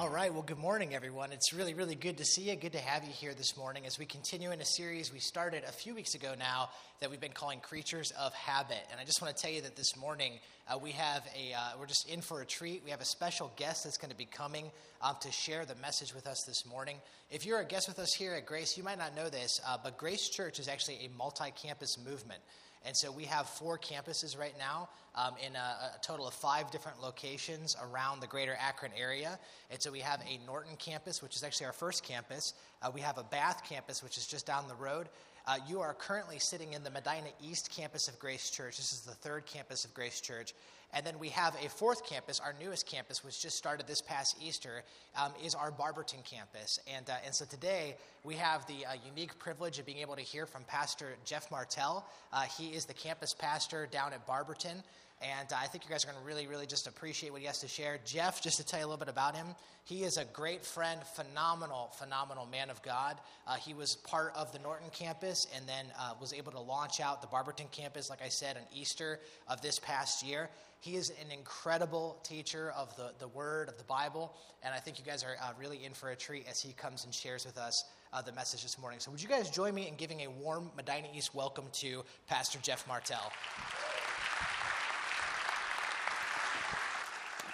All right. Well, good morning, everyone. It's really, really good to see you. Good to have you here this morning as we continue in a series we started a few weeks ago now that we've been calling Creatures of Habit. And I just want to tell you that this morning uh, we have a, uh, we're just in for a treat. We have a special guest that's going to be coming um, to share the message with us this morning. If you're a guest with us here at Grace, you might not know this, uh, but Grace Church is actually a multi campus movement. And so we have four campuses right now um, in a, a, total of five different locations around the greater Akron area. And so we have a Norton campus, which is actually our first campus. Uh, we have a Bath campus, which is just down the road. Uh, you are currently sitting in the Medina East campus of Grace Church. This is the third campus of Grace Church. And then we have a fourth campus, our newest campus, which just started this past Easter, um, is our Barberton campus. And, uh, and so today we have the uh, unique privilege of being able to hear from Pastor Jeff Martell. Uh, he is the campus pastor down at Barberton. And I think you guys are going to really, really just appreciate what he has to share. Jeff, just to tell you a little bit about him, he is a great friend, phenomenal, phenomenal man of God. Uh, he was part of the Norton campus and then uh, was able to launch out the Barberton campus, like I said, on Easter of this past year. He is an incredible teacher of the, the Word, of the Bible, and I think you guys are uh, really in for a treat as he comes and shares with us uh, the message this morning. So, would you guys join me in giving a warm Medina East welcome to Pastor Jeff Martell?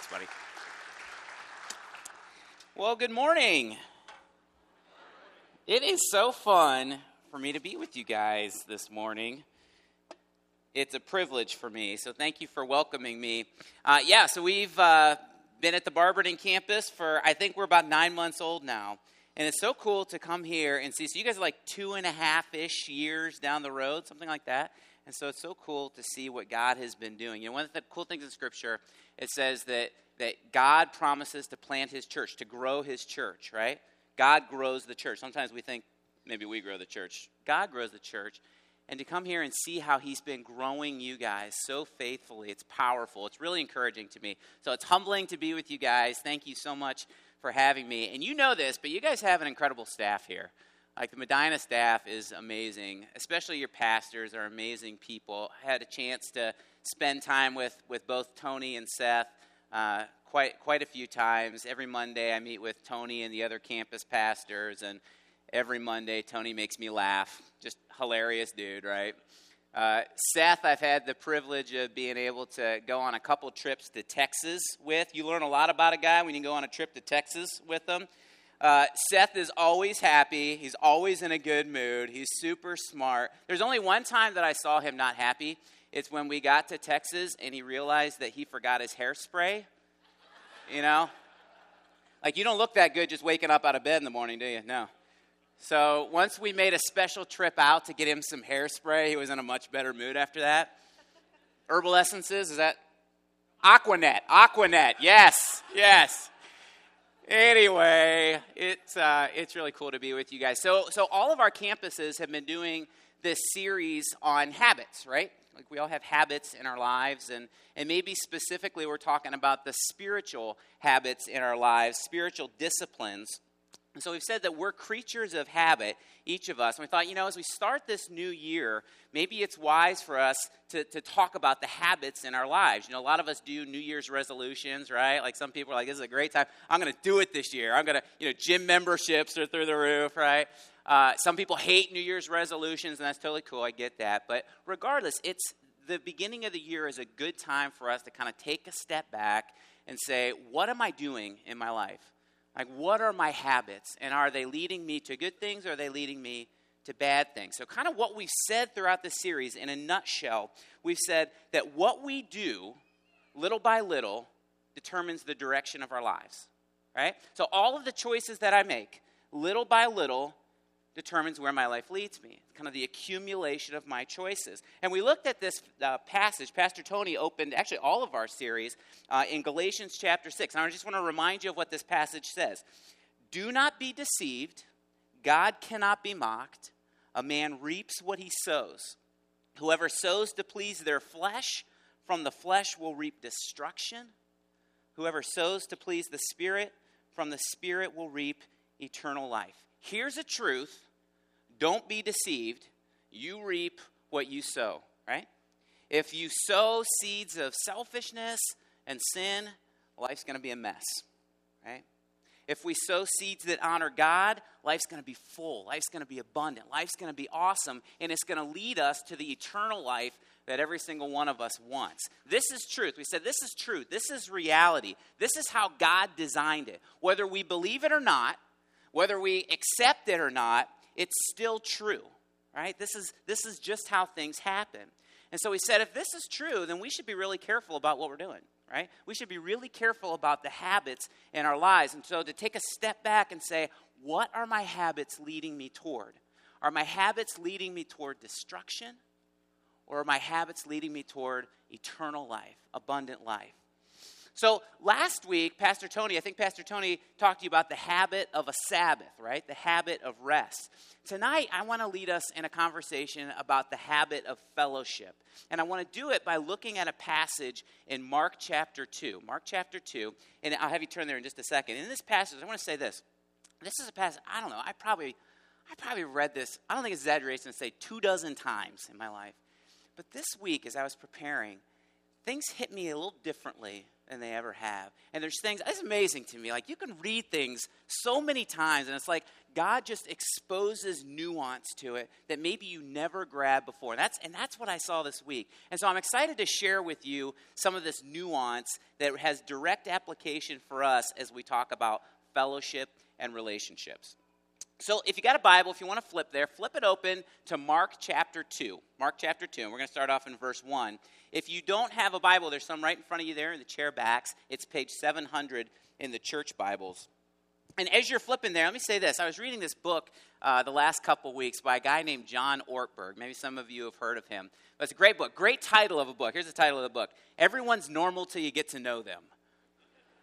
Buddy. Well, good morning. It is so fun for me to be with you guys this morning. It's a privilege for me, so thank you for welcoming me. Uh, yeah, so we've uh, been at the Barberton campus for, I think we're about nine months old now. And it's so cool to come here and see. So, you guys are like two and a half ish years down the road, something like that. And so it's so cool to see what God has been doing. You know, one of the cool things in Scripture, it says that, that God promises to plant his church, to grow his church, right? God grows the church. Sometimes we think maybe we grow the church. God grows the church. And to come here and see how he's been growing you guys so faithfully, it's powerful. It's really encouraging to me. So it's humbling to be with you guys. Thank you so much for having me. And you know this, but you guys have an incredible staff here. Like the Medina staff is amazing, especially your pastors are amazing people. I had a chance to spend time with, with both Tony and Seth uh, quite, quite a few times. Every Monday, I meet with Tony and the other campus pastors, and every Monday, Tony makes me laugh. Just hilarious dude, right? Uh, Seth, I've had the privilege of being able to go on a couple trips to Texas with. You learn a lot about a guy when you go on a trip to Texas with him. Uh, Seth is always happy. He's always in a good mood. He's super smart. There's only one time that I saw him not happy. It's when we got to Texas and he realized that he forgot his hairspray. You know? Like, you don't look that good just waking up out of bed in the morning, do you? No. So, once we made a special trip out to get him some hairspray, he was in a much better mood after that. Herbal essences, is that? Aquanet. Aquanet. Yes. Yes anyway, it's uh, it's really cool to be with you guys. So so all of our campuses have been doing this series on habits, right? Like we all have habits in our lives, and and maybe specifically we're talking about the spiritual habits in our lives, spiritual disciplines. And so we've said that we're creatures of habit, each of us. And we thought, you know, as we start this new year, maybe it's wise for us to, to talk about the habits in our lives. You know, a lot of us do New Year's resolutions, right? Like some people are like, this is a great time. I'm going to do it this year. I'm going to, you know, gym memberships are through the roof, right? Uh, some people hate New Year's resolutions, and that's totally cool. I get that. But regardless, it's the beginning of the year is a good time for us to kind of take a step back and say, what am I doing in my life? Like, what are my habits? And are they leading me to good things or are they leading me to bad things? So, kind of what we've said throughout the series in a nutshell, we've said that what we do little by little determines the direction of our lives, right? So, all of the choices that I make, little by little, determines where my life leads me. it's Kind of the accumulation of my choices. And we looked at this uh, passage. Pastor Tony opened actually all of our series uh, in Galatians chapter 6. And I just want to remind you of what this passage says Do not be deceived, God cannot be mocked. A man reaps what he sows. Whoever sows to please their flesh, from the flesh will reap destruction. Whoever sows to please the Spirit, from the Spirit will reap eternal life. Here's a truth don't be deceived. You reap what you sow, right? If you sow seeds of selfishness and sin, life's going to be a mess, right? if we sow seeds that honor God, life's going to be full, life's going to be abundant, life's going to be awesome, and it's going to lead us to the eternal life that every single one of us wants. This is truth. We said this is truth. This is reality. This is how God designed it. Whether we believe it or not, whether we accept it or not, it's still true. Right? This is this is just how things happen. And so we said if this is true, then we should be really careful about what we're doing right? We should be really careful about the habits in our lives. And so to take a step back and say, what are my habits leading me toward? Are my habits leading me toward destruction? Or are my habits leading me toward eternal life, abundant life? So last week, Pastor Tony, I think Pastor Tony talked to you about the habit of a Sabbath, right? The habit of rest. Tonight, I want to lead us in a conversation about the habit of fellowship. And I want to do it by looking at a passage in Mark chapter 2. Mark chapter 2, and I'll have you turn there in just a second. In this passage, I want to say this. This is a passage, I don't know, I probably, I probably read this, I don't think it's exaggeration to say two dozen times in my life. But this week, as I was preparing, things hit me a little differently than they ever have. And there's things, it's amazing to me. Like, you can read things so many times, and it's like God just exposes nuance to it that maybe you never grabbed before. And that's, and that's what I saw this week. And so I'm excited to share with you some of this nuance that has direct application for us as we talk about fellowship and relationships. So, if you got a Bible, if you want to flip there, flip it open to Mark chapter 2. Mark chapter 2, and we're going to start off in verse 1. If you don't have a Bible, there's some right in front of you there in the chair backs. It's page 700 in the church Bibles. And as you're flipping there, let me say this. I was reading this book uh, the last couple weeks by a guy named John Ortberg. Maybe some of you have heard of him. But it's a great book. Great title of a book. Here's the title of the book Everyone's Normal Till You Get to Know Them.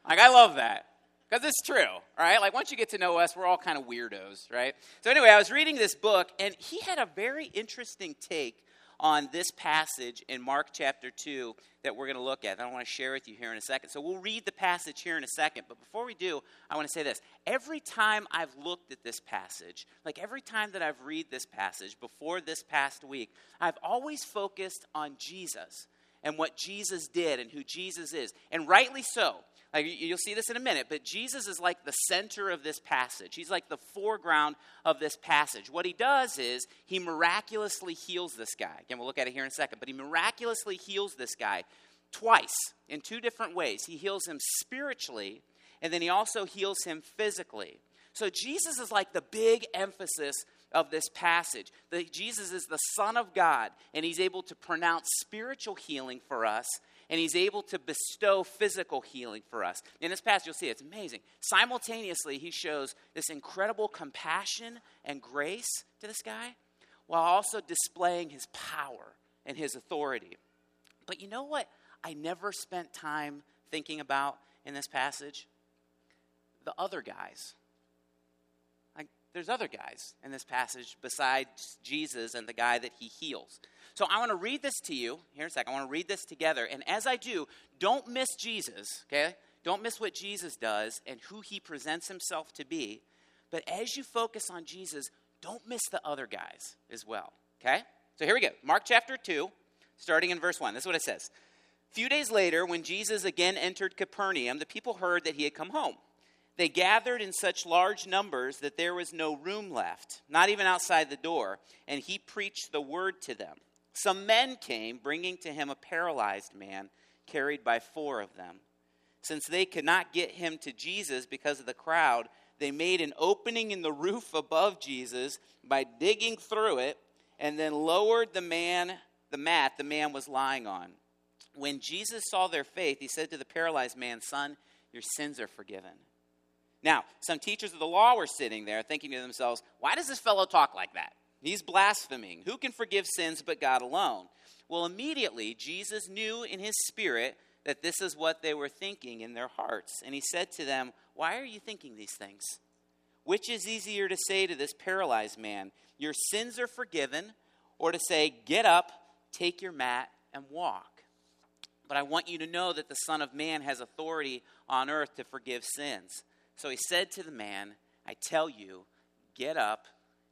Like, I love that. Because it's true, right? Like, once you get to know us, we're all kind of weirdos, right? So, anyway, I was reading this book, and he had a very interesting take on this passage in Mark chapter 2 that we're going to look at. I want to share with you here in a second. So, we'll read the passage here in a second. But before we do, I want to say this. Every time I've looked at this passage, like every time that I've read this passage before this past week, I've always focused on Jesus and what Jesus did and who Jesus is. And rightly so. Like you'll see this in a minute, but Jesus is like the center of this passage. He's like the foreground of this passage. What he does is he miraculously heals this guy. Again, we'll look at it here in a second, but he miraculously heals this guy twice in two different ways. He heals him spiritually, and then he also heals him physically. So Jesus is like the big emphasis of this passage. That Jesus is the Son of God, and he's able to pronounce spiritual healing for us and he's able to bestow physical healing for us. In this passage, you'll see it's amazing. Simultaneously, he shows this incredible compassion and grace to this guy while also displaying his power and his authority. But you know what I never spent time thinking about in this passage? The other guys. There's other guys in this passage besides Jesus and the guy that he heals. So I want to read this to you here in a second. I want to read this together. And as I do, don't miss Jesus, okay? Don't miss what Jesus does and who he presents himself to be. But as you focus on Jesus, don't miss the other guys as well, okay? So here we go. Mark chapter 2, starting in verse 1. This is what it says. A few days later, when Jesus again entered Capernaum, the people heard that he had come home. They gathered in such large numbers that there was no room left, not even outside the door, and he preached the word to them. Some men came, bringing to him a paralyzed man, carried by four of them. Since they could not get him to Jesus because of the crowd, they made an opening in the roof above Jesus by digging through it and then lowered the man the mat the man was lying on. When Jesus saw their faith, he said to the paralyzed man, "Son, your sins are forgiven." Now, some teachers of the law were sitting there thinking to themselves, "Why does this fellow talk like that?" He's blaspheming. Who can forgive sins but God alone? Well, immediately, Jesus knew in his spirit that this is what they were thinking in their hearts. And he said to them, Why are you thinking these things? Which is easier to say to this paralyzed man, Your sins are forgiven, or to say, Get up, take your mat, and walk? But I want you to know that the Son of Man has authority on earth to forgive sins. So he said to the man, I tell you, get up,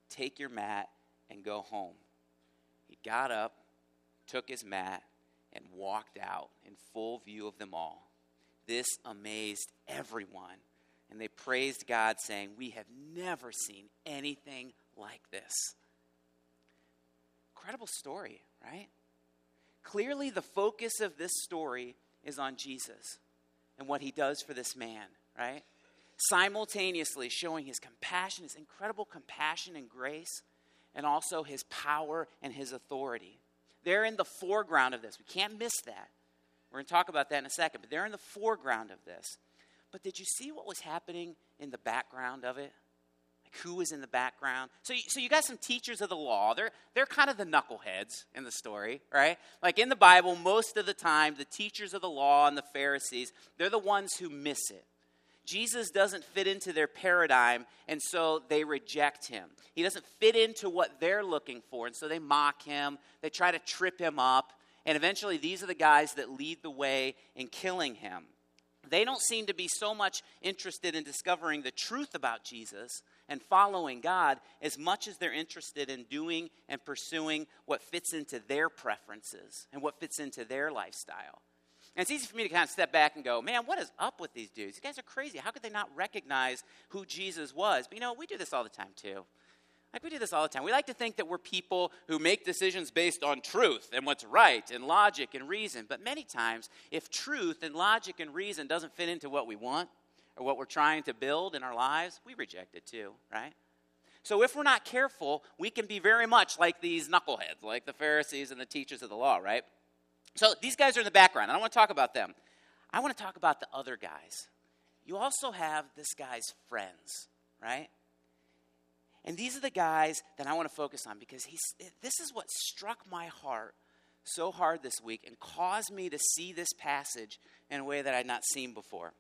take your mat, and go home. He got up, took his mat, and walked out in full view of them all. This amazed everyone, and they praised God, saying, We have never seen anything like this. Incredible story, right? Clearly, the focus of this story is on Jesus and what he does for this man, right? Simultaneously showing his compassion, his incredible compassion and grace, and also his power and his authority. They're in the foreground of this. We can't miss that. We're going to talk about that in a second, but they're in the foreground of this. But did you see what was happening in the background of it? Like who was in the background? So, you, so you got some teachers of the law. They're, they're kind of the knuckleheads in the story, right? Like in the Bible, most of the time, the teachers of the law and the Pharisees, they're the ones who miss it. Jesus doesn't fit into their paradigm, and so they reject him. He doesn't fit into what they're looking for, and so they mock him. They try to trip him up, and eventually, these are the guys that lead the way in killing him. They don't seem to be so much interested in discovering the truth about Jesus and following God as much as they're interested in doing and pursuing what fits into their preferences and what fits into their lifestyle. And it's easy for me to kind of step back and go, man, what is up with these dudes? These guys are crazy. How could they not recognize who Jesus was? But you know, we do this all the time too. Like we do this all the time. We like to think that we're people who make decisions based on truth and what's right and logic and reason. But many times, if truth and logic and reason doesn't fit into what we want or what we're trying to build in our lives, we reject it too, right? So if we're not careful, we can be very much like these knuckleheads, like the Pharisees and the teachers of the law, right? So these guys are in the background. I don't want to talk about them. I want to talk about the other guys. You also have this guy's friends, right? And these are the guys that I want to focus on because he's, this is what struck my heart so hard this week and caused me to see this passage in a way that I'd not seen before.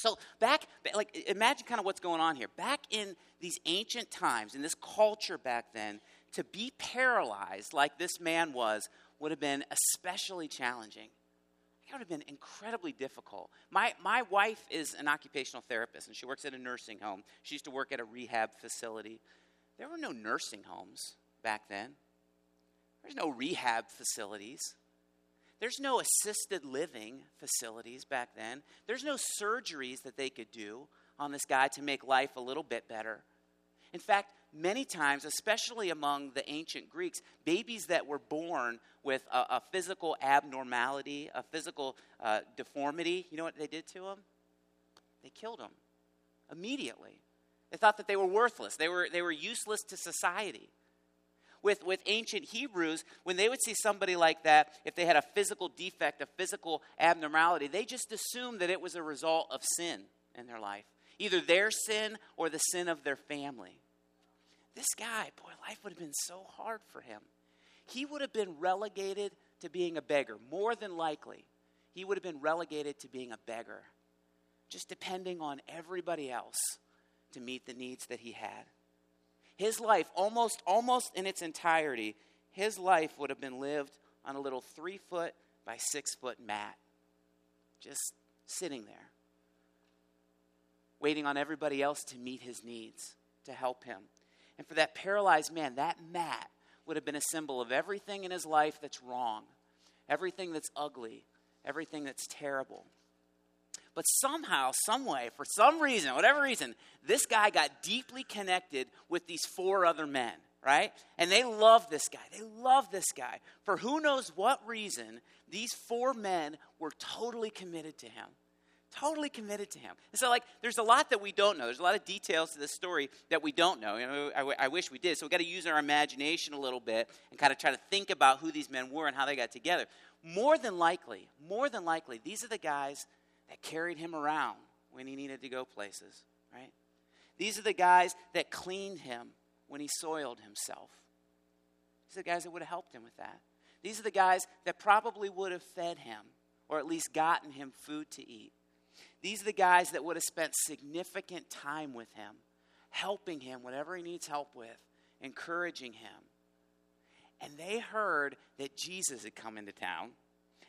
So, back, like, imagine kind of what's going on here. Back in these ancient times, in this culture back then, to be paralyzed like this man was would have been especially challenging. That would have been incredibly difficult. My, my wife is an occupational therapist, and she works at a nursing home. She used to work at a rehab facility. There were no nursing homes back then, there's no rehab facilities. There's no assisted living facilities back then. There's no surgeries that they could do on this guy to make life a little bit better. In fact, many times, especially among the ancient Greeks, babies that were born with a, a physical abnormality, a physical uh, deformity, you know what they did to them? They killed them immediately. They thought that they were worthless, they were, they were useless to society. With, with ancient Hebrews, when they would see somebody like that, if they had a physical defect, a physical abnormality, they just assumed that it was a result of sin in their life, either their sin or the sin of their family. This guy, boy, life would have been so hard for him. He would have been relegated to being a beggar, more than likely. He would have been relegated to being a beggar, just depending on everybody else to meet the needs that he had. His life, almost, almost in its entirety, his life would have been lived on a little three foot by six foot mat, just sitting there, waiting on everybody else to meet his needs, to help him. And for that paralyzed man, that mat would have been a symbol of everything in his life that's wrong, everything that's ugly, everything that's terrible. But somehow, some way, for some reason, whatever reason, this guy got deeply connected with these four other men, right? And they love this guy. They love this guy. For who knows what reason, these four men were totally committed to him totally committed to him. And so, like, there's a lot that we don't know. There's a lot of details to this story that we don't know. You know I, I wish we did. So we've got to use our imagination a little bit and kind of try to think about who these men were and how they got together. More than likely, more than likely, these are the guys that carried him around when he needed to go places, right? These are the guys that cleaned him when he soiled himself. These are the guys that would have helped him with that. These are the guys that probably would have fed him or at least gotten him food to eat. These are the guys that would have spent significant time with him, helping him, whatever he needs help with, encouraging him. And they heard that Jesus had come into town,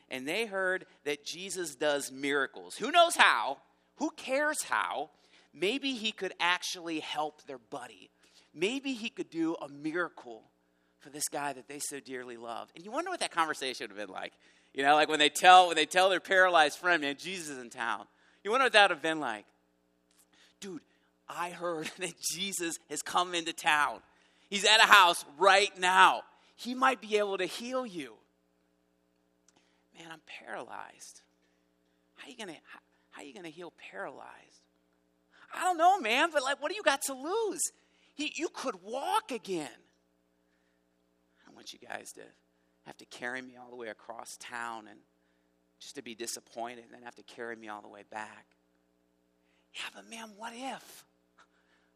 and they heard that Jesus does miracles. Who knows how? Who cares how? Maybe he could actually help their buddy. Maybe he could do a miracle for this guy that they so dearly loved. And you wonder what that conversation would have been like. You know, like when they tell when they tell their paralyzed friend, man, Jesus is in town. You wonder what that would have been like. dude, I heard that Jesus has come into town. He's at a house right now. He might be able to heal you. Man, I'm paralyzed. How are you gonna how, you gonna heal paralyzed? I don't know, man, but like what do you got to lose? He, you could walk again. I don't want you guys to have to carry me all the way across town and just to be disappointed and then have to carry me all the way back. Yeah, but man, what if?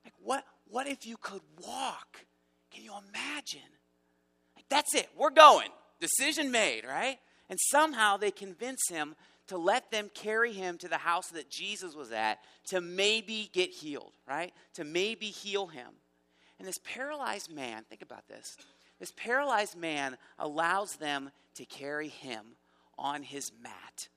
Like, what, what if you could walk? Can you imagine? Like, that's it. We're going. Decision made, right? And somehow they convince him to let them carry him to the house that Jesus was at to maybe get healed, right? To maybe heal him. And this paralyzed man, think about this. This paralyzed man allows them to carry him on his mat.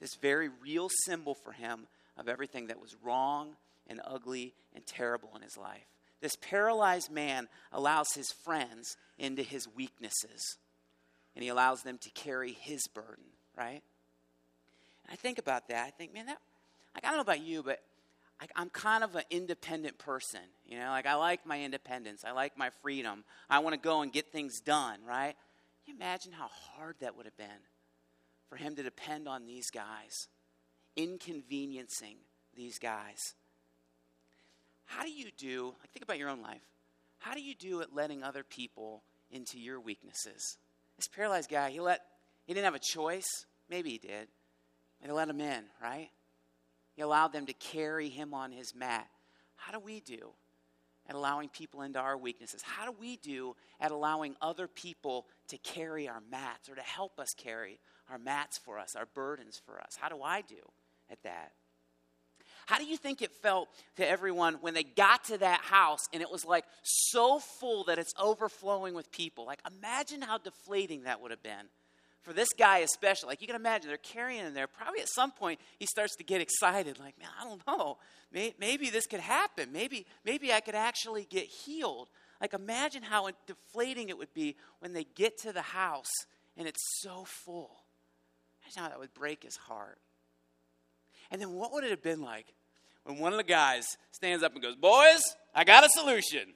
This very real symbol for him of everything that was wrong and ugly and terrible in his life. This paralyzed man allows his friends into his weaknesses, and he allows them to carry his burden, right? And I think about that. I think, man, that, like, I don't know about you, but I'm kind of an independent person. You know, like I like my independence. I like my freedom. I want to go and get things done, right? Can you imagine how hard that would have been for him to depend on these guys, inconveniencing these guys? How do you do, like, think about your own life. How do you do at letting other people into your weaknesses? This paralyzed guy, he let, he didn't have a choice. Maybe he did. And he let him in, right? He allowed them to carry him on his mat. How do we do at allowing people into our weaknesses? How do we do at allowing other people to carry our mats or to help us carry our mats for us, our burdens for us? How do I do at that? How do you think it felt to everyone when they got to that house and it was like so full that it's overflowing with people? Like, imagine how deflating that would have been for this guy especially, like you can imagine, they're carrying him there. Probably at some point he starts to get excited, like, man, I don't know. Maybe this could happen. Maybe, maybe I could actually get healed. Like, imagine how deflating it would be when they get to the house and it's so full. Imagine how that would break his heart. And then what would it have been like when one of the guys stands up and goes, Boys, I got a solution.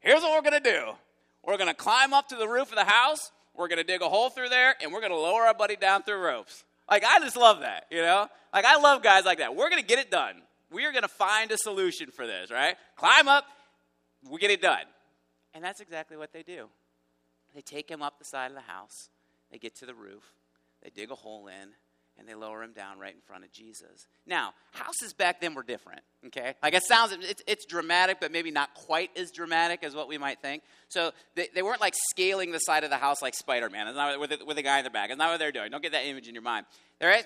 Here's what we're going to do we're going to climb up to the roof of the house we're going to dig a hole through there and we're going to lower our buddy down through ropes. Like, I just love that, you know? Like, I love guys like that. We're going to get it done. We are going to find a solution for this, right? Climb up, we get it done. And that's exactly what they do. They take him up the side of the house, they get to the roof, they dig a hole in, and they lower him down right in front of Jesus. Now, houses back then were different, okay? Like it sounds, it's, it's dramatic, but maybe not quite as dramatic as what we might think. So they, they weren't like scaling the side of the house like Spider Man. It's not with, the, with a guy in the back. It's not what they're doing. Don't get that image in your mind.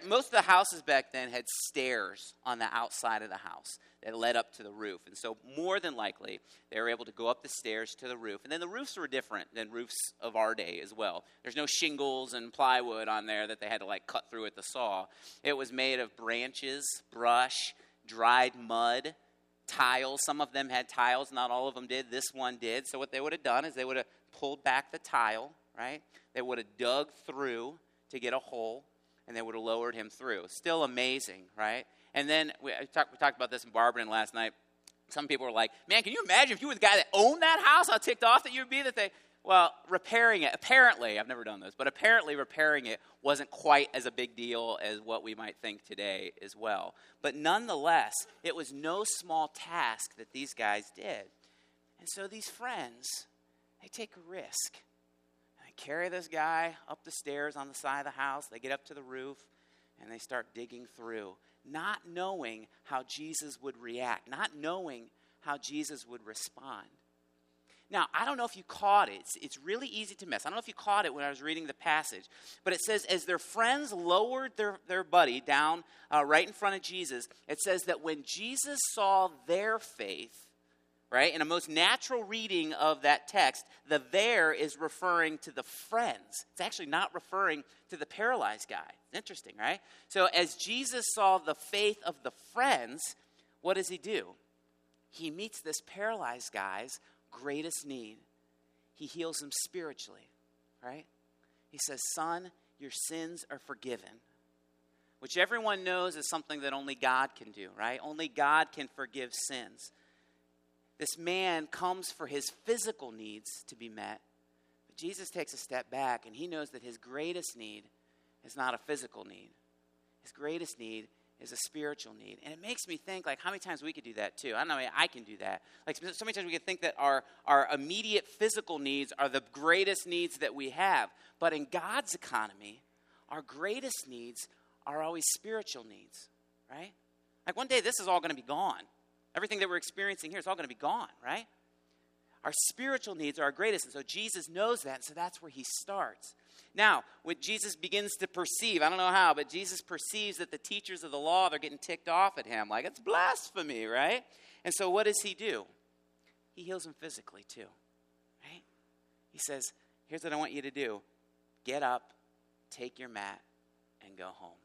Most of the houses back then had stairs on the outside of the house that led up to the roof. And so, more than likely, they were able to go up the stairs to the roof. And then the roofs were different than roofs of our day as well. There's no shingles and plywood on there that they had to like cut through with the saw. It was made of branches, brush, dried mud, tiles. Some of them had tiles, not all of them did. This one did. So, what they would have done is they would have pulled back the tile, right? They would have dug through to get a hole, and they would have lowered him through. Still amazing, right? And then we, talk, we talked about this in Barberton last night. Some people were like, man, can you imagine if you were the guy that owned that house, how ticked off that you would be that they, well, repairing it, apparently, I've never done this, but apparently repairing it wasn't quite as a big deal as what we might think today as well. But nonetheless, it was no small task that these guys did. And so these friends, they take a risk. Carry this guy up the stairs on the side of the house, they get up to the roof, and they start digging through not knowing how Jesus would react, not knowing how Jesus would respond. Now, I don't know if you caught it. It's, it's, really easy to miss. I don't know if you caught it when I was reading the passage. But it says, as their friends lowered their, their buddy down uh, right in front of Jesus, it says that when Jesus saw their faith, right? In a most natural reading of that text, the there is referring to the friends. It's actually not referring to the paralyzed guy. Interesting, right? So as Jesus saw the faith of the friends, what does he do? He meets this paralyzed guy's greatest need. He heals him spiritually, right? He says, Son, your sins are forgiven. which everyone knows is something that only God can do, right? Only God can forgive sins. This man comes for his physical needs to be met, but Jesus takes a step back and he knows that his greatest need is not a physical need. His greatest need is a spiritual need. And it makes me think, like, how many times we could do that too? I don't know, I can do that. Like, so many times we could think that our, our immediate physical needs are the greatest needs that we have. But in God's economy, our greatest needs are always spiritual needs, right? Like, one day this is all going to be gone. Everything that we're experiencing here is all going to be gone, right? Our spiritual needs are our greatest. And so Jesus knows that, and so that's where he starts. Now, when Jesus begins to perceive, I don't know how, but Jesus perceives that the teachers of the law, they're getting ticked off at him. Like, it's blasphemy, right? And so what does he do? He heals them physically too, right? He says, Here's what I want you to do get up, take your mat, and go home.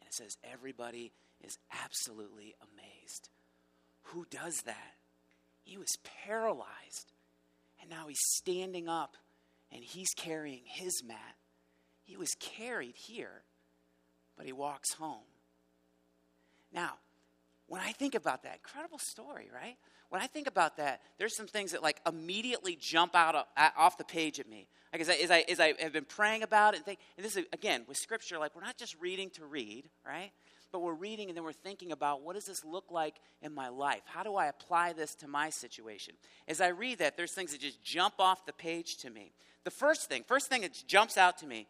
And it says, Everybody is absolutely amazed. Who does that? He was paralyzed, and now he's standing up and he's carrying his mat. He was carried here, but he walks home. Now, when I think about that, incredible story, right? When I think about that, there's some things that like immediately jump out of, off the page at me. Like as I, as I, as I have been praying about it, and, think, and this is again with scripture, like we're not just reading to read, right? But we're reading and then we're thinking about what does this look like in my life? How do I apply this to my situation? As I read that, there's things that just jump off the page to me. The first thing, first thing that jumps out to me,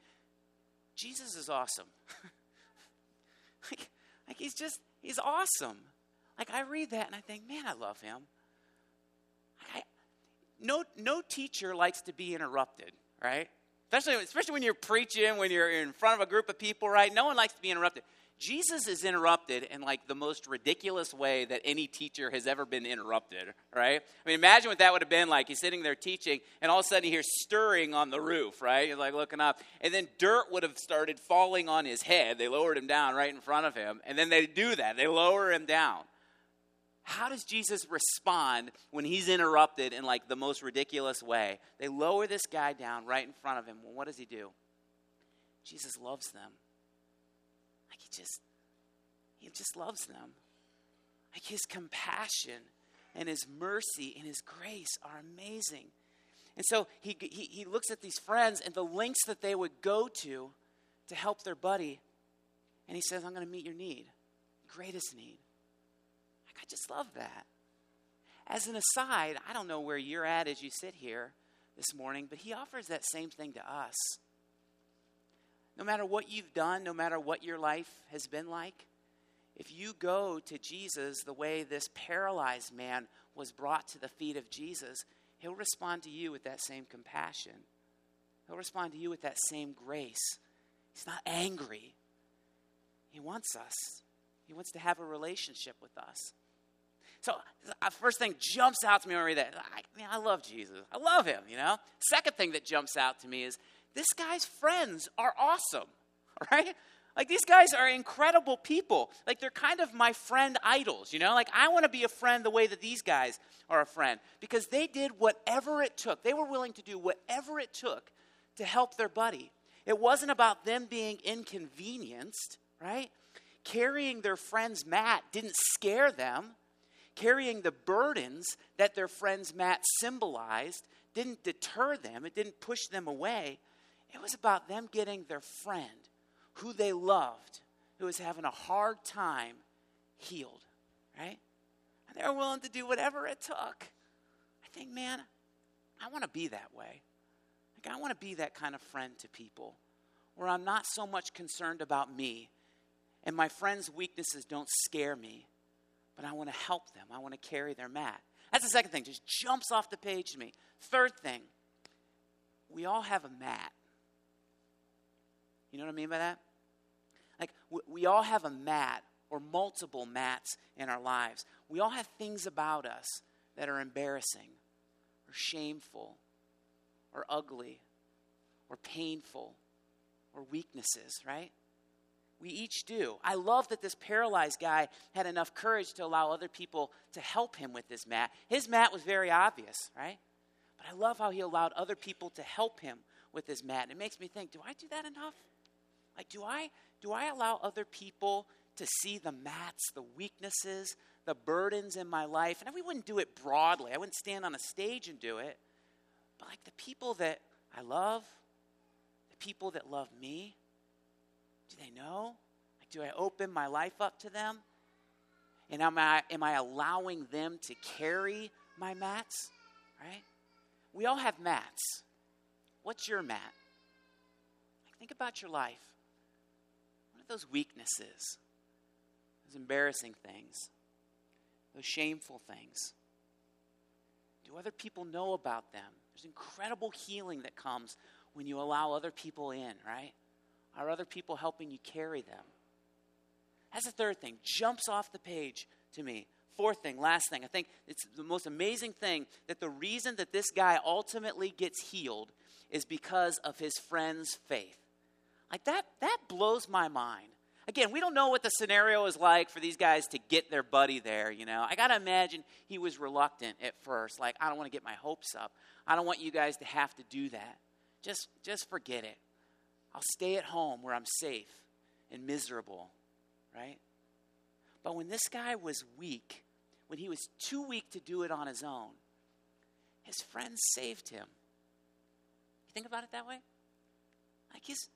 Jesus is awesome. like, like he's just, he's awesome. Like I read that and I think, man, I love him. I, no, no teacher likes to be interrupted, right? Especially, especially when you're preaching, when you're in front of a group of people, right? No one likes to be interrupted. Jesus is interrupted in like the most ridiculous way that any teacher has ever been interrupted, right? I mean, imagine what that would have been like. He's sitting there teaching, and all of a sudden he hears stirring on the roof, right? He's like looking up, and then dirt would have started falling on his head. They lowered him down right in front of him, and then they do that. They lower him down. How does Jesus respond when he's interrupted in like the most ridiculous way? They lower this guy down right in front of him. Well, what does he do? Jesus loves them just he just loves them. Like his compassion and his mercy and his grace are amazing. And so he, he, he looks at these friends and the lengths that they would go to to help their buddy. And he says, I'm going to meet your need, greatest need. Like, I just love that. As an aside, I don't know where you're at as you sit here this morning, but he offers that same thing to us. No matter what you've done, no matter what your life has been like, if you go to Jesus the way this paralyzed man was brought to the feet of Jesus, he'll respond to you with that same compassion. He'll respond to you with that same grace. He's not angry. He wants us, he wants to have a relationship with us. So, first thing jumps out to me when I read that. I, mean, I love Jesus. I love him, you know? Second thing that jumps out to me is this guy's friends are awesome, right? Like these guys are incredible people. Like they're kind of my friend idols, you know? Like I want to be a friend the way that these guys are a friend because they did whatever it took. They were willing to do whatever it took to help their buddy. It wasn't about them being inconvenienced, right? Carrying their friend's mat didn't scare them. Carrying the burdens that their friend's mat symbolized didn't deter them, it didn't push them away. It was about them getting their friend, who they loved, who was having a hard time, healed, right? And they were willing to do whatever it took. I think, man, I want to be that way. Like, I want to be that kind of friend to people where I'm not so much concerned about me and my friends' weaknesses don't scare me, but I want to help them. I want to carry their mat. That's the second thing, just jumps off the page to me. Third thing, we all have a mat. You know what I mean by that? Like, we all have a mat or multiple mats in our lives. We all have things about us that are embarrassing or shameful or ugly or painful or weaknesses, right? We each do. I love that this paralyzed guy had enough courage to allow other people to help him with his mat. His mat was very obvious, right? But I love how he allowed other people to help him with his mat. It makes me think do I do that enough? Like, do I, do I allow other people to see the mats, the weaknesses, the burdens in my life? And we wouldn't do it broadly. I wouldn't stand on a stage and do it. But like the people that I love, the people that love me, do they know? Like, do I open my life up to them? And am I, am I allowing them to carry my mats? Right? We all have mats. What's your mat? Think about your life. What those weaknesses? Those embarrassing things? Those shameful things? Do other people know about them? There's incredible healing that comes when you allow other people in, right? Are other people helping you carry them? That's the third thing. Jumps off the page to me. Fourth thing, last thing. I think it's the most amazing thing that the reason that this guy ultimately gets healed is because of his friend's faith. Like that, that blows my mind. Again, we don't know what the scenario is like for these guys to get their buddy there, you know. I got to imagine he was reluctant at first. Like, I don't want to get my hopes up. I don't want you guys to have to do that. Just just forget it. I'll stay at home where I'm safe and miserable right? But when this guy was weak, when he was too weak to do it on his own, his friends saved him. You think about it that way? Like his,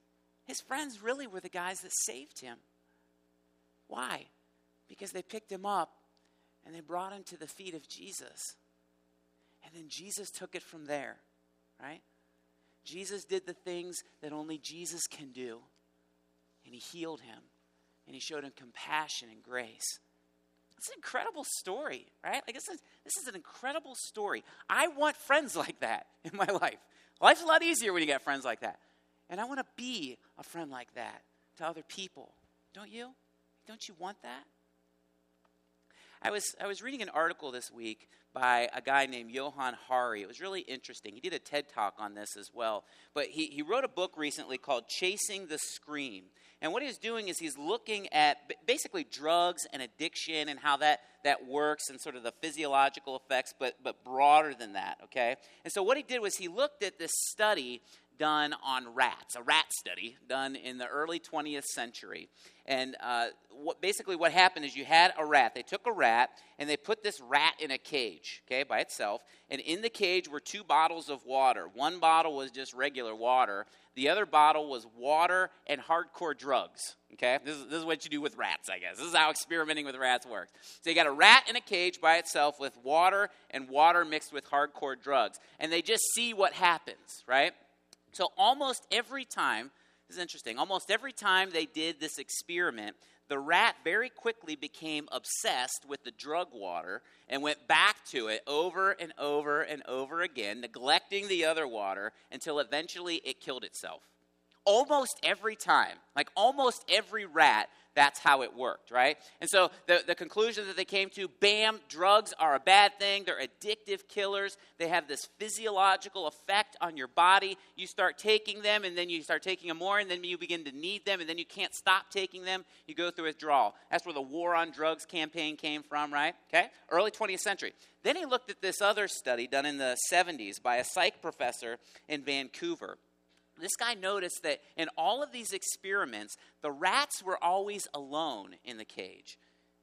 his friends really were the guys that saved him. Why? Because they picked him up and they brought him to the feet of Jesus. And then Jesus took it from there, right? Jesus did the things that only Jesus can do, and he healed him and he showed him compassion and grace. It's an incredible story, right? Like this is, this is an incredible story. I want friends like that in my life. Life's a lot easier when you get friends like that. And I want to be a friend like that to other people. Don't you? Don't you want that? I was, I was reading an article this week by a guy named Johann Hari. It was really interesting. He did a TED talk on this as well. But he, he wrote a book recently called Chasing the Scream. And what he's doing is he's looking at basically drugs and addiction and how that, that works and sort of the physiological effects, but, but broader than that, okay? And so what he did was he looked at this study done on rats, a rat study done in the early 20th century. And uh, what, basically, what happened is you had a rat. They took a rat and they put this rat in a cage, okay, by itself. And in the cage were two bottles of water. One bottle was just regular water, the other bottle was water and hardcore drugs. Okay? This is, this is what you do with rats, I guess. This is how experimenting with rats works. So you got a rat in a cage by itself with water and water mixed with hardcore drugs. And they just see what happens, right? So almost every time, this is interesting, almost every time they did this experiment, the rat very quickly became obsessed with the drug water and went back to it over and over and over again, neglecting the other water until eventually it killed itself. Almost every time, like almost every rat that's how it worked, right? And so the, the conclusion that they came to bam, drugs are a bad thing. They're addictive killers. They have this physiological effect on your body. You start taking them, and then you start taking them more, and then you begin to need them, and then you can't stop taking them. You go through withdrawal. That's where the war on drugs campaign came from, right? Okay? Early 20th century. Then he looked at this other study done in the 70s by a psych professor in Vancouver this guy noticed that in all of these experiments, the rats were always alone in the cage.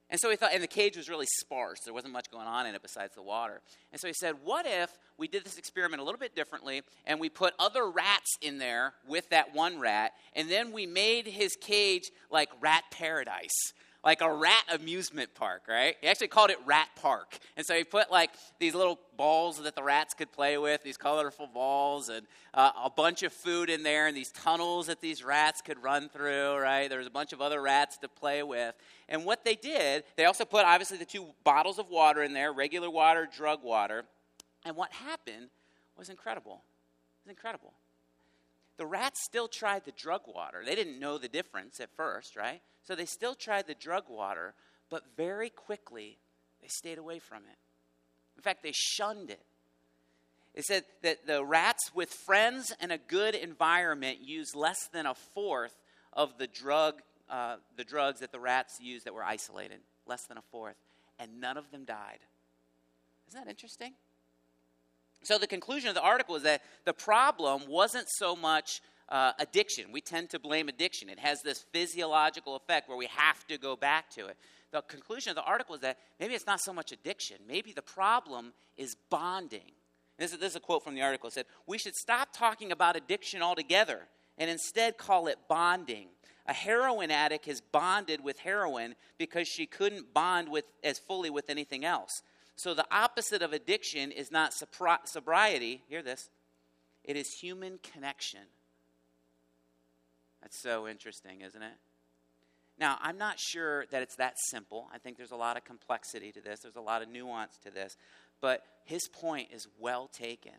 And so he thought, and the cage was really sparse. There wasn't much going on in it besides the water. And so he said, what if we did this experiment a little bit differently and we put other rats in there with that one rat, and then we made his cage like rat paradise? Like a rat amusement park, right? He actually called it Rat Park. And so he put like these little balls that the rats could play with, these colorful balls, and uh, a bunch of food in there, and these tunnels that these rats could run through, right? There was a bunch of other rats to play with. And what they did, they also put obviously the two bottles of water in there regular water, drug water. And what happened was incredible. It was incredible. The rats still tried the drug water. They didn't know the difference at first, right? So they still tried the drug water, but very quickly they stayed away from it. In fact, they shunned it. It said that the rats with friends and a good environment used less than a fourth of the drug, uh, the drugs that the rats used that were isolated. Less than a fourth, and none of them died. Isn't that interesting? So the conclusion of the article is that the problem wasn't so much uh, addiction. We tend to blame addiction. It has this physiological effect where we have to go back to it. The conclusion of the article is that maybe it's not so much addiction, maybe the problem is bonding. This is, this is a quote from the article. It said, We should stop talking about addiction altogether and instead call it bonding. A heroin addict has bonded with heroin because she couldn't bond with as fully with anything else. So the opposite of addiction is not sobri- sobriety. Hear this. It is human connection. That's so interesting, isn't it? Now, I'm not sure that it's that simple. I think there's a lot of complexity to this, there's a lot of nuance to this. But his point is well taken.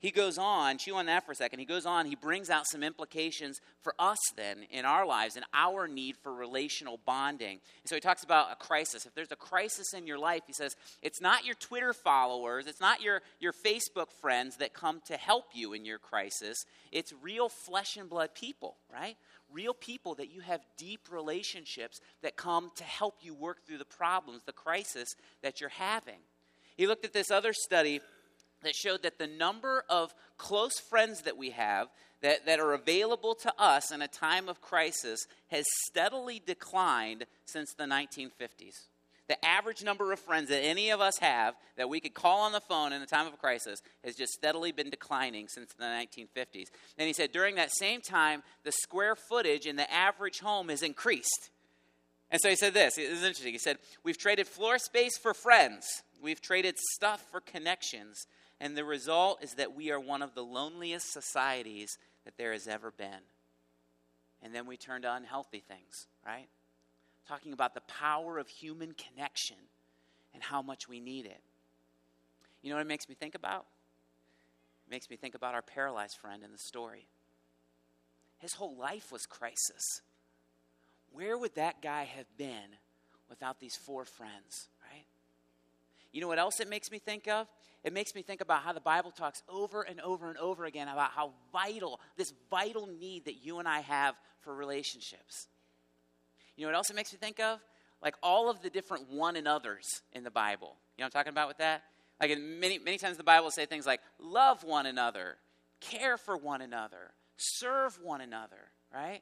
He goes on, chew on that for a second. He goes on, he brings out some implications for us then in our lives and our need for relational bonding. And so he talks about a crisis. If there's a crisis in your life, he says, it's not your Twitter followers, it's not your, your Facebook friends that come to help you in your crisis. It's real flesh and blood people, right? Real people that you have deep relationships that come to help you work through the problems, the crisis that you're having. He looked at this other study that showed that the number of close friends that we have that, that are available to us in a time of crisis has steadily declined since the 1950s. The average number of friends that any of us have that we could call on the phone in a time of crisis has just steadily been declining since the 1950s. And he said during that same time, the square footage in the average home has increased. And so he said this. It was interesting. He said, We've traded floor space for friends, we've traded stuff for connections. And the result is that we are one of the loneliest societies that there has ever been. And then we turn to unhealthy things, right? Talking about the power of human connection and how much we need it. You know what it makes me think about? It makes me think about our paralyzed friend in the story. His whole life was crisis. Where would that guy have been without these four friends? You know what else it makes me think of? It makes me think about how the Bible talks over and over and over again about how vital, this vital need that you and I have for relationships. You know what else it makes me think of? Like all of the different one and others in the Bible. You know what I'm talking about with that? Like many, many times the Bible will say things like love one another, care for one another, serve one another, right?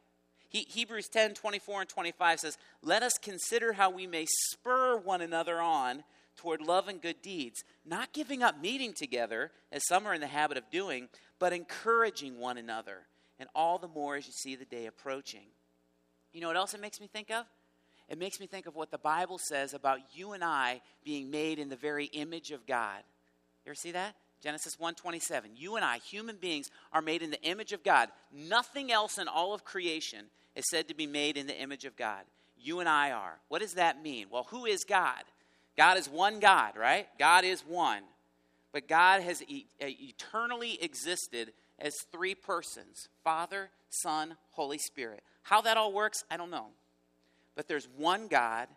He, Hebrews 10 24 and 25 says, Let us consider how we may spur one another on toward love and good deeds, not giving up meeting together, as some are in the habit of doing, but encouraging one another, and all the more as you see the day approaching. You know what else it makes me think of? It makes me think of what the Bible says about you and I being made in the very image of God. You ever see that? Genesis 1:27. You and I, human beings, are made in the image of God. Nothing else in all of creation is said to be made in the image of God. You and I are. What does that mean? Well, who is God? God is one God, right? God is one. But God has e- uh, eternally existed as three persons Father, Son, Holy Spirit. How that all works, I don't know. But there's one God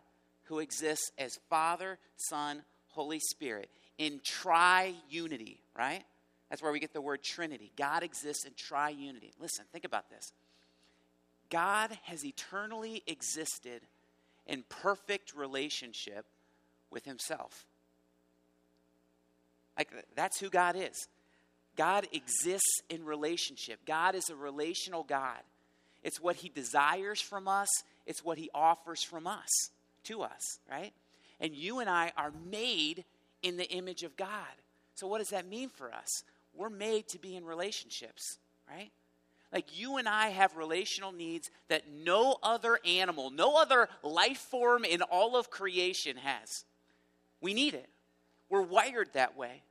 who exists as Father, Son, Holy Spirit in triunity, right? That's where we get the word Trinity. God exists in triunity. Listen, think about this. God has eternally existed in perfect relationship with himself. Like, that's who God is. God exists in relationship. God is a relational God. It's what he desires from us, it's what he offers from us to us, right? And you and I are made in the image of God. So, what does that mean for us? We're made to be in relationships, right? Like you and I have relational needs that no other animal, no other life form in all of creation has. We need it. We're wired that way.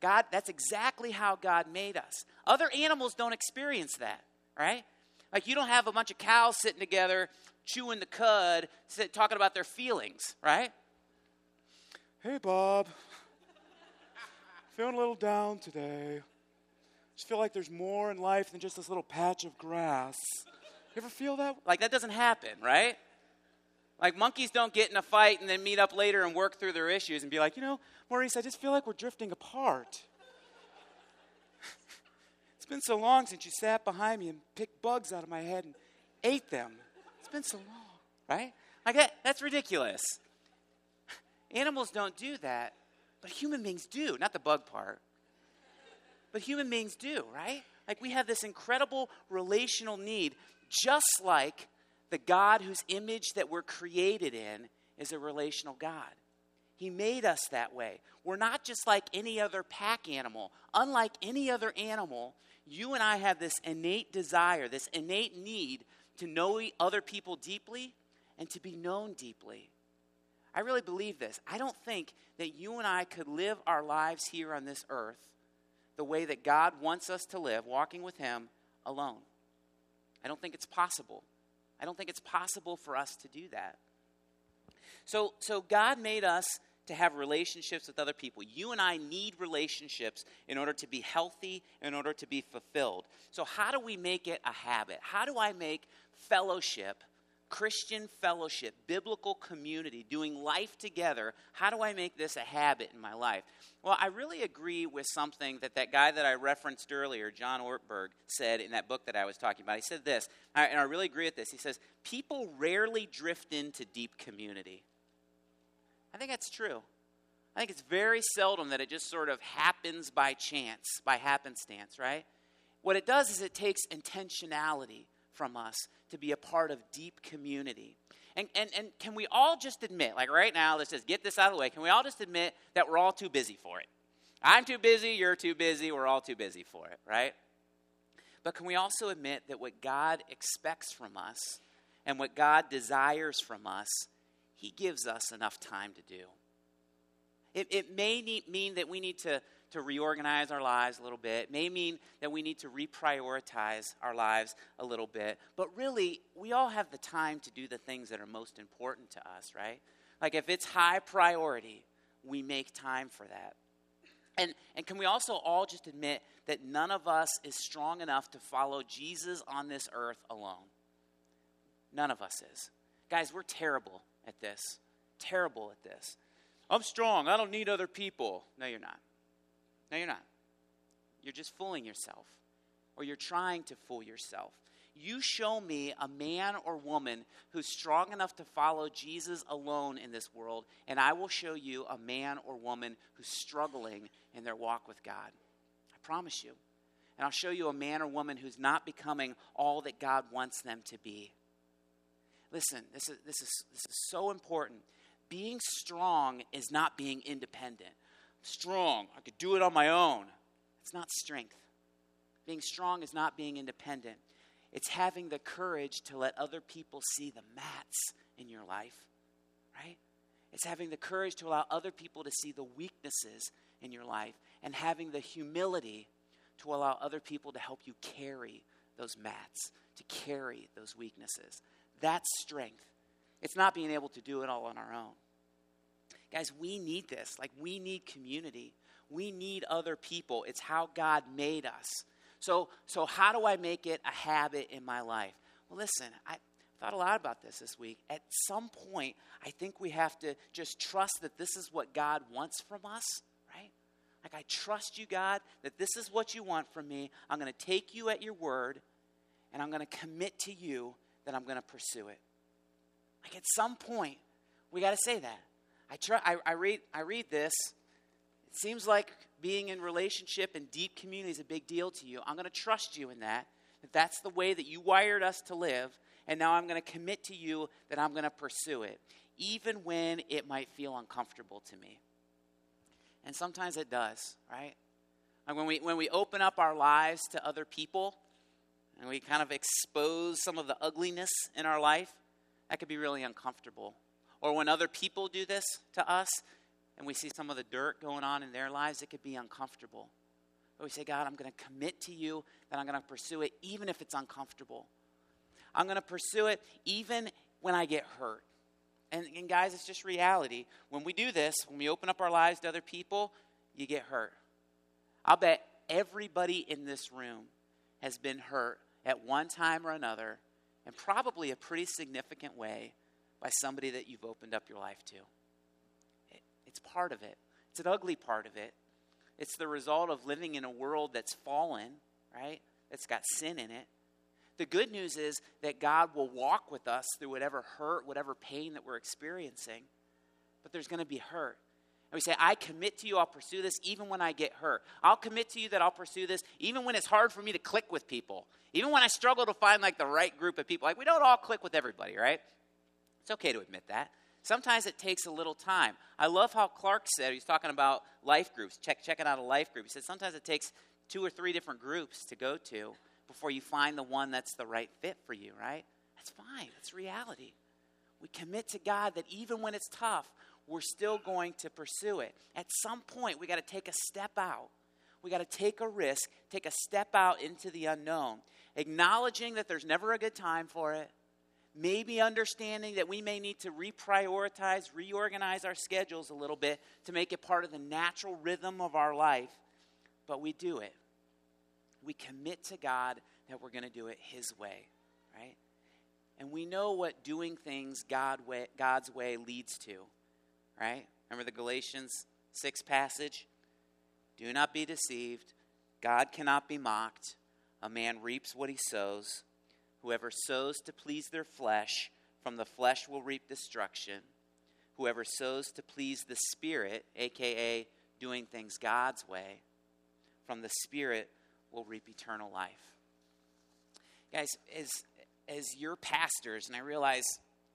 God, that's exactly how God made us. Other animals don't experience that, right? Like you don't have a bunch of cows sitting together chewing the cud, sit, talking about their feelings, right? Hey, Bob. Feeling a little down today. Just feel like there's more in life than just this little patch of grass. You ever feel that? Like that doesn't happen, right? Like monkeys don't get in a fight and then meet up later and work through their issues and be like, you know, Maurice, I just feel like we're drifting apart. it's been so long since you sat behind me and picked bugs out of my head and ate them. It's been so long, right? Like that, that's ridiculous. Animals don't do that, but human beings do. Not the bug part, but human beings do, right? Like we have this incredible relational need, just like the God whose image that we're created in is a relational God. He made us that way. We're not just like any other pack animal. Unlike any other animal, you and I have this innate desire, this innate need to know other people deeply and to be known deeply. I really believe this. I don't think that you and I could live our lives here on this earth the way that God wants us to live, walking with Him alone. I don't think it's possible. I don't think it's possible for us to do that. So, so God made us to have relationships with other people. You and I need relationships in order to be healthy, in order to be fulfilled. So, how do we make it a habit? How do I make fellowship, Christian fellowship, biblical community, doing life together, how do I make this a habit in my life? Well, I really agree with something that that guy that I referenced earlier, John Ortberg, said in that book that I was talking about. He said this, and I really agree with this. He says, People rarely drift into deep community. I think that's true. I think it's very seldom that it just sort of happens by chance, by happenstance, right? What it does is it takes intentionality from us to be a part of deep community. And, and, and can we all just admit, like right now, let's just get this out of the way, can we all just admit that we're all too busy for it? I'm too busy, you're too busy, we're all too busy for it, right? But can we also admit that what God expects from us and what God desires from us he gives us enough time to do. It, it may need, mean that we need to, to reorganize our lives a little bit. It may mean that we need to reprioritize our lives a little bit. But really, we all have the time to do the things that are most important to us, right? Like if it's high priority, we make time for that. And, and can we also all just admit that none of us is strong enough to follow Jesus on this earth alone? None of us is. Guys, we're terrible at this, terrible at this. I'm strong. I don't need other people. No, you're not. No, you're not. You're just fooling yourself, or you're trying to fool yourself. You show me a man or woman who's strong enough to follow Jesus alone in this world, and I will show you a man or woman who's struggling in their walk with God. I promise you. And I'll show you a man or woman who's not becoming all that God wants them to be. Listen, this is, this, is, this is so important. Being strong is not being independent. Strong, I could do it on my own. It's not strength. Being strong is not being independent. It's having the courage to let other people see the mats in your life, right? It's having the courage to allow other people to see the weaknesses in your life and having the humility to allow other people to help you carry those mats, to carry those weaknesses. That's strength. It's not being able to do it all on our own. Guys, we need this. Like, we need community. We need other people. It's how God made us. So, so how do I make it a habit in my life? Well, listen, I thought a lot about this this week. At some point, I think we have to just trust that this is what God wants from us, right? Like, I trust you, God, that this is what you want from me. I'm going to take you at your word, and I'm going to commit to you that I'm going to pursue it. Like at some point, we got to say that. I, try, I, I, read, I read this. It seems like being in relationship and deep community is a big deal to you. I'm going to trust you in that, that that's the way that you wired us to live. And now I'm going to commit to you that I'm going to pursue it, even when it might feel uncomfortable to me. And sometimes it does, right? Like when we, when we open up our lives to other people, and we kind of expose some of the ugliness in our life, that could be really uncomfortable. Or when other people do this to us and we see some of the dirt going on in their lives, it could be uncomfortable. But we say, God, I'm going to commit to you that I'm going to pursue it even if it's uncomfortable. I'm going to pursue it even when I get hurt. And, and guys, it's just reality. When we do this, when we open up our lives to other people, you get hurt. I'll bet everybody in this room has been hurt at one time or another, and probably a pretty significant way, by somebody that you've opened up your life to. It, it's part of it, it's an ugly part of it. It's the result of living in a world that's fallen, right? That's got sin in it. The good news is that God will walk with us through whatever hurt, whatever pain that we're experiencing. But there's going to be hurt. And we say, I commit to you, I'll pursue this even when I get hurt. I'll commit to you that I'll pursue this even when it's hard for me to click with people. Even when I struggle to find like the right group of people. Like we don't all click with everybody, right? It's okay to admit that. Sometimes it takes a little time. I love how Clark said, he's talking about life groups, check, checking out a life group. He said sometimes it takes two or three different groups to go to before you find the one that's the right fit for you, right? That's fine. That's reality. We commit to God that even when it's tough, we're still going to pursue it. At some point, we got to take a step out. We got to take a risk, take a step out into the unknown, acknowledging that there's never a good time for it, maybe understanding that we may need to reprioritize, reorganize our schedules a little bit to make it part of the natural rhythm of our life, but we do it. We commit to God that we're going to do it His way, right? And we know what doing things God way, God's way leads to, right? Remember the Galatians 6 passage? Do not be deceived. God cannot be mocked. A man reaps what he sows. Whoever sows to please their flesh, from the flesh will reap destruction. Whoever sows to please the Spirit, aka doing things God's way, from the Spirit will reap eternal life. Guys, as, as your pastors, and I realize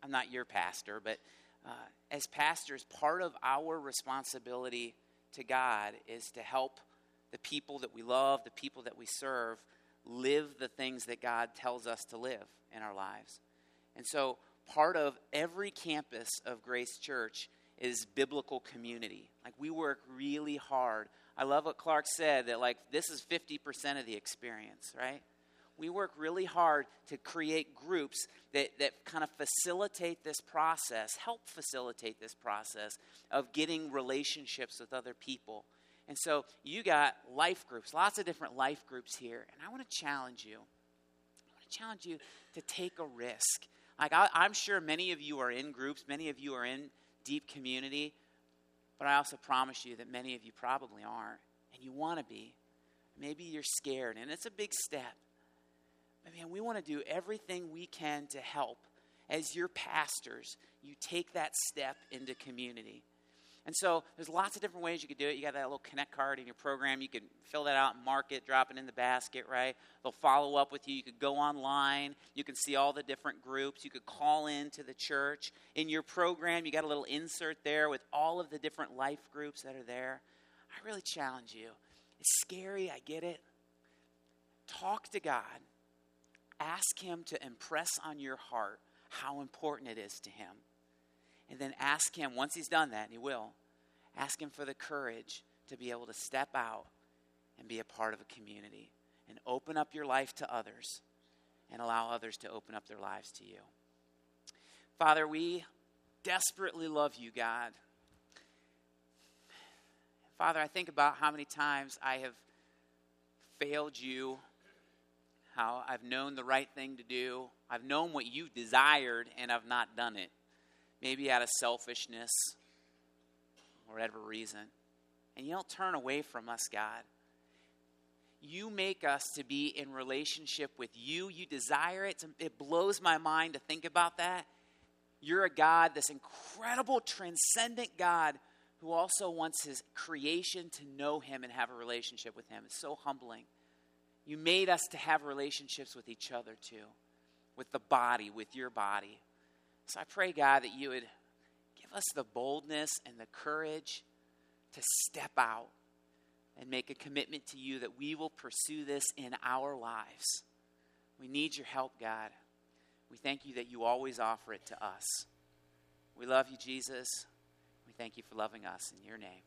I'm not your pastor, but uh, as pastors, part of our responsibility to God is to help the people that we love, the people that we serve, live the things that God tells us to live in our lives. And so, part of every campus of Grace Church is biblical community. Like, we work really hard. I love what Clark said that, like, this is 50% of the experience, right? We work really hard to create groups that, that kind of facilitate this process, help facilitate this process of getting relationships with other people and so you got life groups, lots of different life groups here. And I want to challenge you. I want to challenge you to take a risk. Like I, I'm sure many of you are in groups, many of you are in deep community, but I also promise you that many of you probably aren't. And you want to be. Maybe you're scared, and it's a big step. But man, we want to do everything we can to help. As your pastors, you take that step into community. And so there's lots of different ways you could do it. You got that little connect card in your program. You can fill that out, and mark it, drop it in the basket, right? They'll follow up with you. You could go online. You can see all the different groups. You could call in to the church. In your program, you got a little insert there with all of the different life groups that are there. I really challenge you. It's scary, I get it. Talk to God. Ask Him to impress on your heart how important it is to Him. And then ask Him, once He's done that, and He will, ask Him for the courage to be able to step out and be a part of a community and open up your life to others and allow others to open up their lives to you. Father, we desperately love you, God. Father, I think about how many times I have failed you, how I've known the right thing to do. I've known what you desired and I've not done it maybe out of selfishness or whatever reason. And you don't turn away from us, God. You make us to be in relationship with you. You desire it. It blows my mind to think about that. You're a God, this incredible, transcendent God who also wants his creation to know him and have a relationship with him. It's so humbling. You made us to have relationships with each other too, with the body, with your body. So I pray, God, that you would give us the boldness and the courage to step out and make a commitment to you that we will pursue this in our lives. We need your help, God. We thank you that you always offer it to us. We love you, Jesus. We thank you for loving us. In your name.